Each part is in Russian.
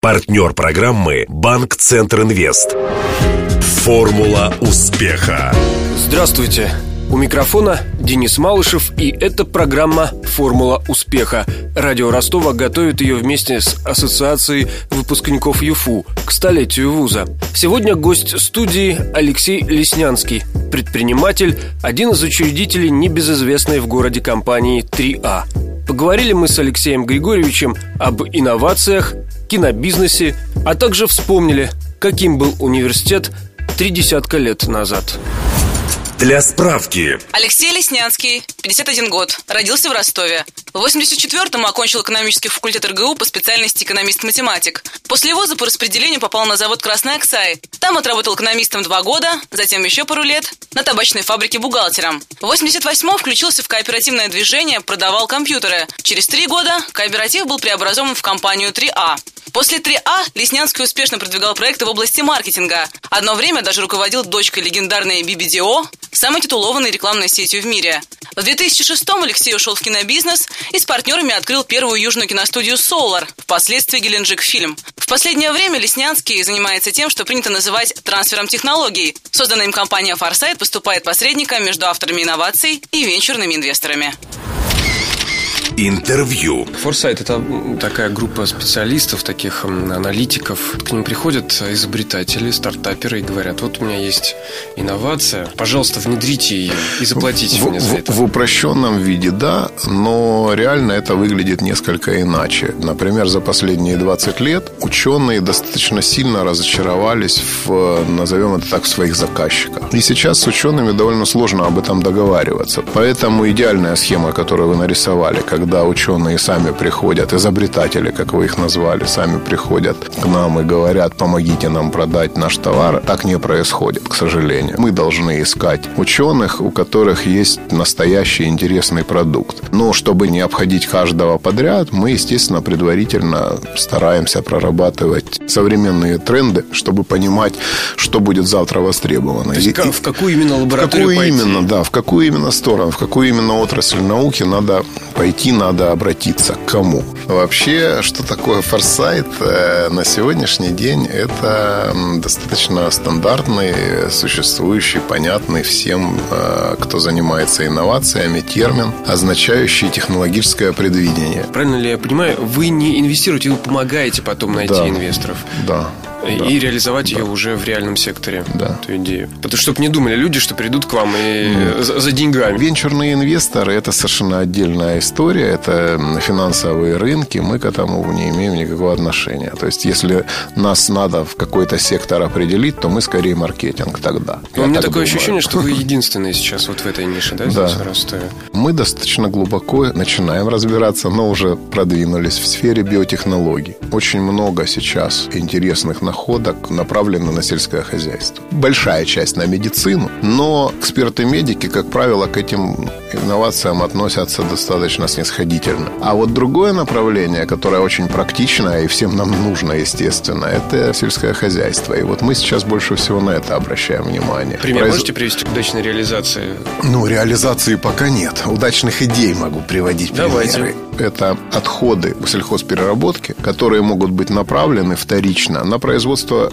Партнер программы «Банк Центр Инвест». Формула успеха. Здравствуйте. У микрофона Денис Малышев, и это программа «Формула успеха». Радио Ростова готовит ее вместе с Ассоциацией выпускников ЮФУ к столетию вуза. Сегодня гость студии Алексей Леснянский, предприниматель, один из учредителей небезызвестной в городе компании 3А. Поговорили мы с Алексеем Григорьевичем об инновациях, кинобизнесе, а также вспомнили, каким был университет три десятка лет назад. Для справки. Алексей Леснянский, 51 год, родился в Ростове. В 84-м окончил экономический факультет РГУ по специальности экономист-математик. После вуза по распределению попал на завод «Красный Оксай». Там отработал экономистом два года, затем еще пару лет на табачной фабрике бухгалтером. В 88-м включился в кооперативное движение, продавал компьютеры. Через три года кооператив был преобразован в компанию 3А. После 3А Леснянский успешно продвигал проекты в области маркетинга. Одно время даже руководил дочкой легендарной BBDO, самой титулованной рекламной сетью в мире. В 2006-м Алексей ушел в кинобизнес и с партнерами открыл первую южную киностудию «Solar», впоследствии «Геленджик Фильм». В последнее время Леснянский занимается тем, что принято называть трансфером технологий. Созданная им компания «Форсайт» выступает посредником между авторами инноваций и венчурными инвесторами. Интервью. Форсайт – это такая группа специалистов, таких аналитиков. К ним приходят изобретатели, стартаперы и говорят, вот у меня есть инновация, пожалуйста, внедрите ее и заплатите в, мне за это. В, в упрощенном виде, да, но реально это выглядит несколько иначе. Например, за последние 20 лет ученые достаточно сильно разочаровались в, назовем это так, в своих заказчиках. И сейчас с учеными довольно сложно об этом договариваться. Поэтому идеальная схема, которую вы нарисовали, когда когда ученые сами приходят, изобретатели, как вы их назвали, сами приходят к нам и говорят, помогите нам продать наш товар, так не происходит, к сожалению. Мы должны искать ученых, у которых есть настоящий интересный продукт. Но чтобы не обходить каждого подряд, мы, естественно, предварительно стараемся прорабатывать современные тренды, чтобы понимать, что будет завтра востребовано. То есть, и, в какую именно лабораторию в какую пойти? именно, да, в какую именно сторону, в какую именно отрасль науки надо пойти надо обратиться к кому? Вообще, что такое форсайт э, на сегодняшний день? Это достаточно стандартный, существующий, понятный всем, э, кто занимается инновациями, термин, означающий технологическое предвидение. Правильно ли я понимаю, вы не инвестируете, вы помогаете потом найти Да. инвесторов? Да. И реализовать ее уже в реальном секторе, Да. эту идею. Потому что, чтобы не думали люди, что придут к вам и за, за деньгами. Венчурные инвесторы – это совершенно отдельная история. Это финансовые рынки. Мы к этому не имеем никакого отношения. То есть, если нас надо в какой-то сектор определить, то мы скорее маркетинг тогда. Но Я у меня так такое думаю. ощущение, что вы единственные сейчас вот в этой нише, да, Да. Мы достаточно глубоко начинаем разбираться, но уже продвинулись в сфере биотехнологий. Очень много сейчас интересных находок направлено на сельское хозяйство. Большая часть на медицину, но эксперты-медики, как правило, к этим инновациям относятся достаточно снисходительно. А вот другое направление, которое очень практичное и всем нам нужно, естественно, это сельское хозяйство. И вот мы сейчас больше всего на это обращаем внимание. Пример Произ- можете привести к удачной реализации? ну, реализации пока нет. Удачных идей могу приводить Давайте. примеры. Это отходы сельхозпереработки, которые могут быть направлены вторично на производство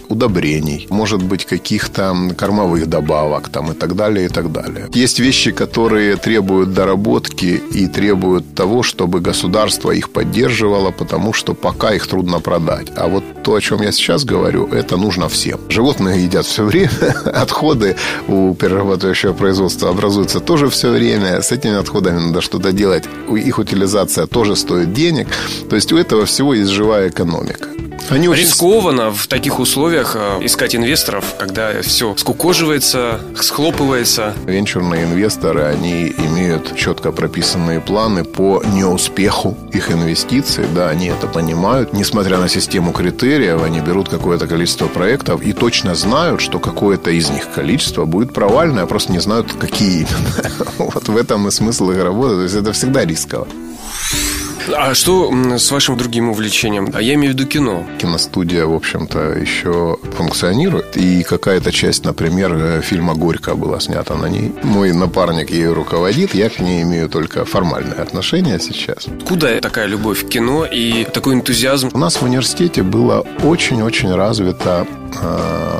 удобрений, может быть, каких-то кормовых добавок там, и так далее, и так далее. Есть вещи, которые требуют доработки и требуют того, чтобы государство их поддерживало, потому что пока их трудно продать. А вот то, о чем я сейчас говорю, это нужно всем. Животные едят все время, отходы у перерабатывающего производства образуются тоже все время. С этими отходами надо что-то делать. Их утилизация тоже стоит денег. То есть у этого всего есть живая экономика. Они очень Рискованно в таких условиях э, искать инвесторов, когда все скукоживается, схлопывается. Венчурные инвесторы, они имеют четко прописанные планы по неуспеху их инвестиций. Да, они это понимают. Несмотря на систему критериев, они берут какое-то количество проектов и точно знают, что какое-то из них количество будет провальное, просто не знают, какие именно. Вот в этом и смысл их работы. То есть это всегда рисково. А что с вашим другим увлечением? А я имею в виду кино. Киностудия, в общем-то, еще функционирует. И какая-то часть, например, э, фильма «Горько» была снята на ней. Мой напарник ею руководит. Я к ней имею только формальное отношение сейчас. Куда такая любовь к кино и такой энтузиазм? У нас в университете было очень-очень развито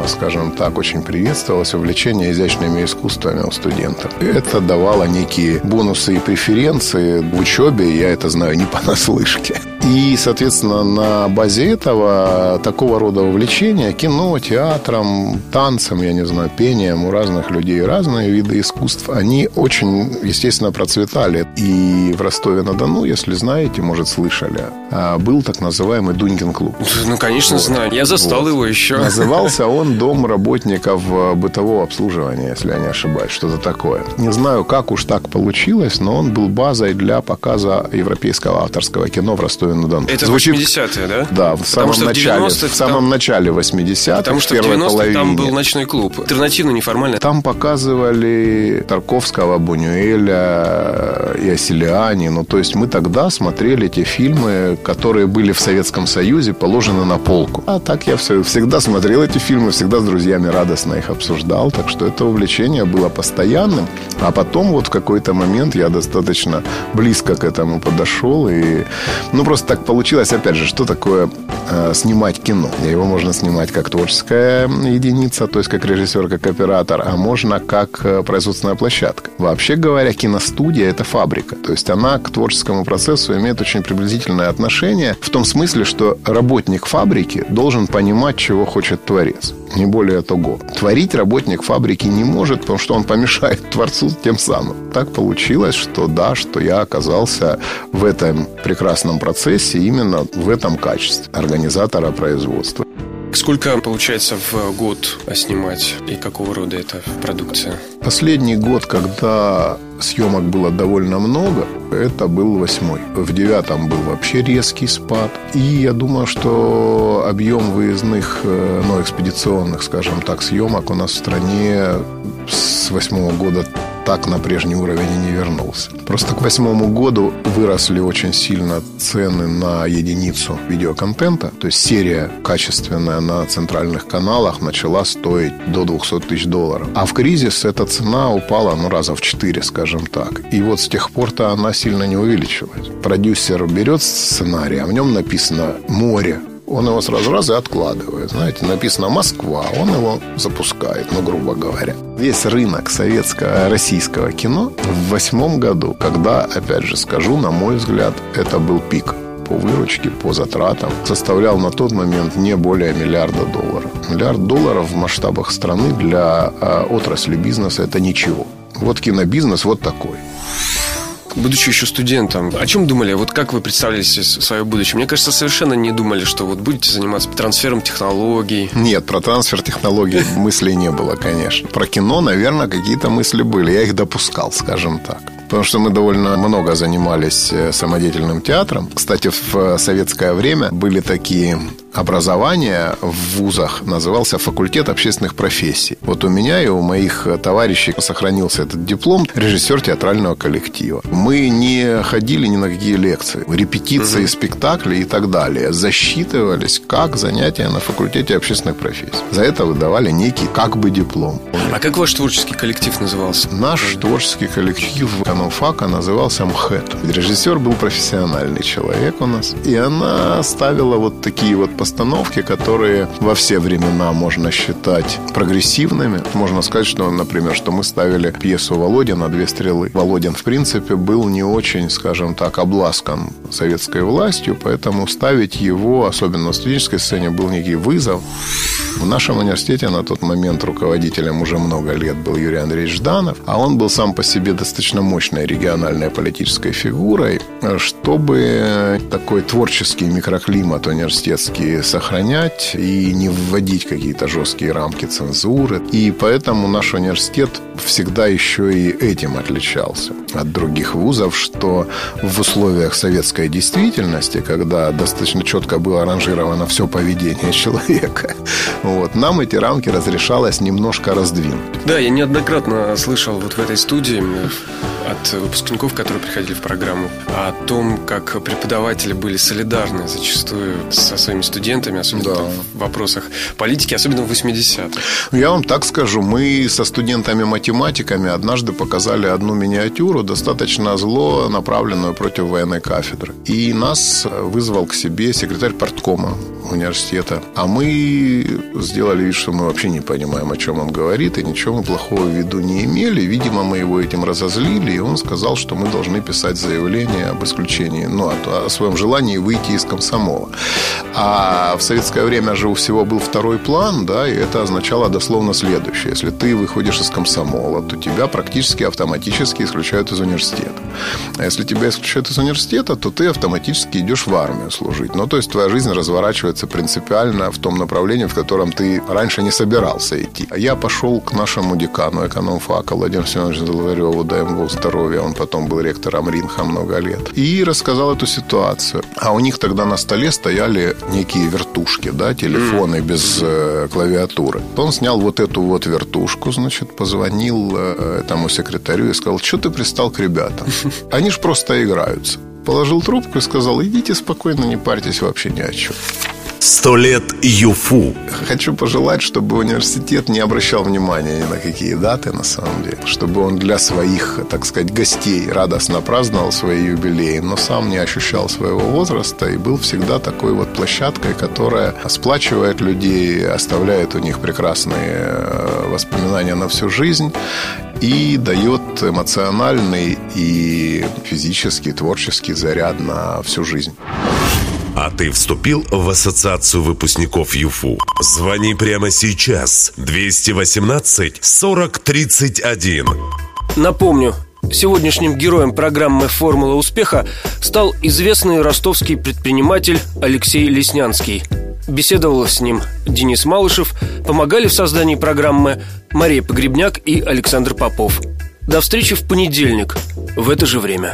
скажем так, очень приветствовалось увлечение изящными искусствами у студентов. Это давало некие бонусы и преференции в учебе, я это знаю не понаслышке. И, соответственно, на базе этого такого рода увлечения кино, театром, танцем, я не знаю, пением у разных людей разные виды искусств, они очень, естественно, процветали. И в Ростове-на-Дону, если знаете, может, слышали, а, был так называемый Дунькин клуб. Ну, конечно, вот. знаю. Я застал вот. его еще. Назывался он Дом работников э, бытового обслуживания, если я не ошибаюсь, что-то такое. Не знаю, как уж так получилось, но он был базой для показа европейского авторского кино в Ростове-на-Дону. Это Звучит... 80-е, да? Да, в Потому самом начале. В, в самом там... начале 80-х, Потому что в, в 90-х там был ночной клуб. Альтернативно, неформально. Там показывали Тарковского, Бунюэля и Оселиани. Ну, то есть мы тогда смотрели те фильмы, которые были в Советском Союзе, положены на полку. А так я всегда смотрел смотрел эти фильмы, всегда с друзьями радостно их обсуждал. Так что это увлечение было постоянным. А потом вот в какой-то момент я достаточно близко к этому подошел. И, ну, просто так получилось. Опять же, что такое э, снимать кино? Его можно снимать как творческая единица, то есть как режиссер, как оператор, а можно как э, производственная площадка. Вообще говоря, киностудия – это фабрика. То есть она к творческому процессу имеет очень приблизительное отношение в том смысле, что работник фабрики должен понимать, чего хочет творец. Не более того. Творить работник фабрики не может, потому что он помешает творцу тем самым. Так получилось, что да, что я оказался в этом прекрасном процессе именно в этом качестве организатора производства. Сколько получается в год снимать и какого рода это продукция? Последний год, когда съемок было довольно много, это был восьмой. В девятом был вообще резкий спад. И я думаю, что объем выездных, э, ну, экспедиционных, скажем так, съемок у нас в стране с восьмого года так на прежний уровень и не вернулся. Просто к восьмому году выросли очень сильно цены на единицу видеоконтента. То есть серия качественная на центральных каналах начала стоить до 200 тысяч долларов. А в кризис эта цена упала ну, раза в 4, скажем так. И вот с тех пор-то она сильно не увеличивается. Продюсер берет сценарий, а в нем написано «море», он его сразу раз и откладывает. Знаете, написано «Москва», он его запускает, ну, грубо говоря. Весь рынок советского, российского кино в восьмом году, когда, опять же скажу, на мой взгляд, это был пик по выручке, по затратам, составлял на тот момент не более миллиарда долларов. Миллиард долларов в масштабах страны для э, отрасли бизнеса – это ничего. Вот кинобизнес вот такой будучи еще студентом, о чем думали? Вот как вы представляли свое будущее? Мне кажется, совершенно не думали, что вот будете заниматься трансфером технологий. Нет, про трансфер технологий мыслей не было, конечно. Про кино, наверное, какие-то мысли были. Я их допускал, скажем так. Потому что мы довольно много занимались э, самодеятельным театром. Кстати, в э, советское время были такие образования в вузах назывался факультет общественных профессий. Вот у меня и у моих товарищей сохранился этот диплом режиссер театрального коллектива. Мы не ходили ни на какие лекции, репетиции, угу. спектакли и так далее. Засчитывались как занятия на факультете общественных профессий. За это выдавали некий как бы диплом. А как ваш творческий коллектив назывался? Наш творческий коллектив экономфака назывался МХЭТ. Режиссер был профессиональный человек у нас. И она ставила вот такие вот постановки, которые во все времена можно считать прогрессивными. Можно сказать, что, например, что мы ставили пьесу Володя на две стрелы. Володин, в принципе, был не очень, скажем так, обласкан советской властью, поэтому ставить его, особенно на студенческой сцене, был некий вызов. В нашем университете на тот момент руководителем уже много лет был Юрий Андреевич Жданов, а он был сам по себе достаточно мощной региональной политической фигурой, чтобы такой творческий микроклимат университетский сохранять и не вводить какие-то жесткие рамки цензуры. И поэтому наш университет всегда еще и этим отличался от других вузов, что в условиях советской действительности, когда достаточно четко было ранжировано все поведение человека, вот, нам эти рамки разрешалось немножко раздвинуть. Да, я неоднократно слышал вот в этой студии от выпускников, которые приходили в программу, о том, как преподаватели были солидарны зачастую со своими студентами, особенно да. в вопросах политики, особенно в 80-х. Я вам так скажу, мы со студентами-математиками однажды показали одну миниатюру, достаточно зло, направленную против военной кафедры. И нас вызвал к себе секретарь порткома университета. А мы сделали вид, что мы вообще не понимаем, о чем он говорит, и ничего мы плохого в виду не имели. Видимо, мы его этим разозлили, и он сказал, что мы должны писать заявление об исключении, ну, о, о своем желании выйти из комсомола. А в советское время же у всего был второй план, да, и это означало дословно следующее. Если ты выходишь из комсомола, то тебя практически автоматически исключают из университета. А если тебя исключают из университета, то ты автоматически идешь в армию служить. Ну, то есть твоя жизнь разворачивается принципиально в том направлении, в котором ты раньше не собирался идти. А я пошел к нашему декану экономфака Владимиру Семеновичу Долвареву, дай ему здоровья, он потом был ректором РИНХа много лет, и рассказал эту ситуацию. А у них тогда на столе стояли некие вертушки, да, телефоны без э, клавиатуры. Он снял вот эту вот вертушку, значит, позвонил э, этому секретарю и сказал, что ты пристал к ребятам? Они же просто играются. Положил трубку и сказал, идите спокойно, не парьтесь вообще ни о чем. Сто лет ЮФУ. Хочу пожелать, чтобы университет не обращал внимания ни на какие даты, на самом деле. Чтобы он для своих, так сказать, гостей радостно праздновал свои юбилеи, но сам не ощущал своего возраста и был всегда такой вот площадкой, которая сплачивает людей, оставляет у них прекрасные э, воспоминания на всю жизнь и дает эмоциональный и физический, творческий заряд на всю жизнь. А ты вступил в ассоциацию выпускников ЮФУ? Звони прямо сейчас. 218 40 31. Напомню, сегодняшним героем программы «Формула успеха» стал известный ростовский предприниматель Алексей Леснянский. Беседовал с ним Денис Малышев, помогали в создании программы Мария Погребняк и Александр Попов. До встречи в понедельник в это же время.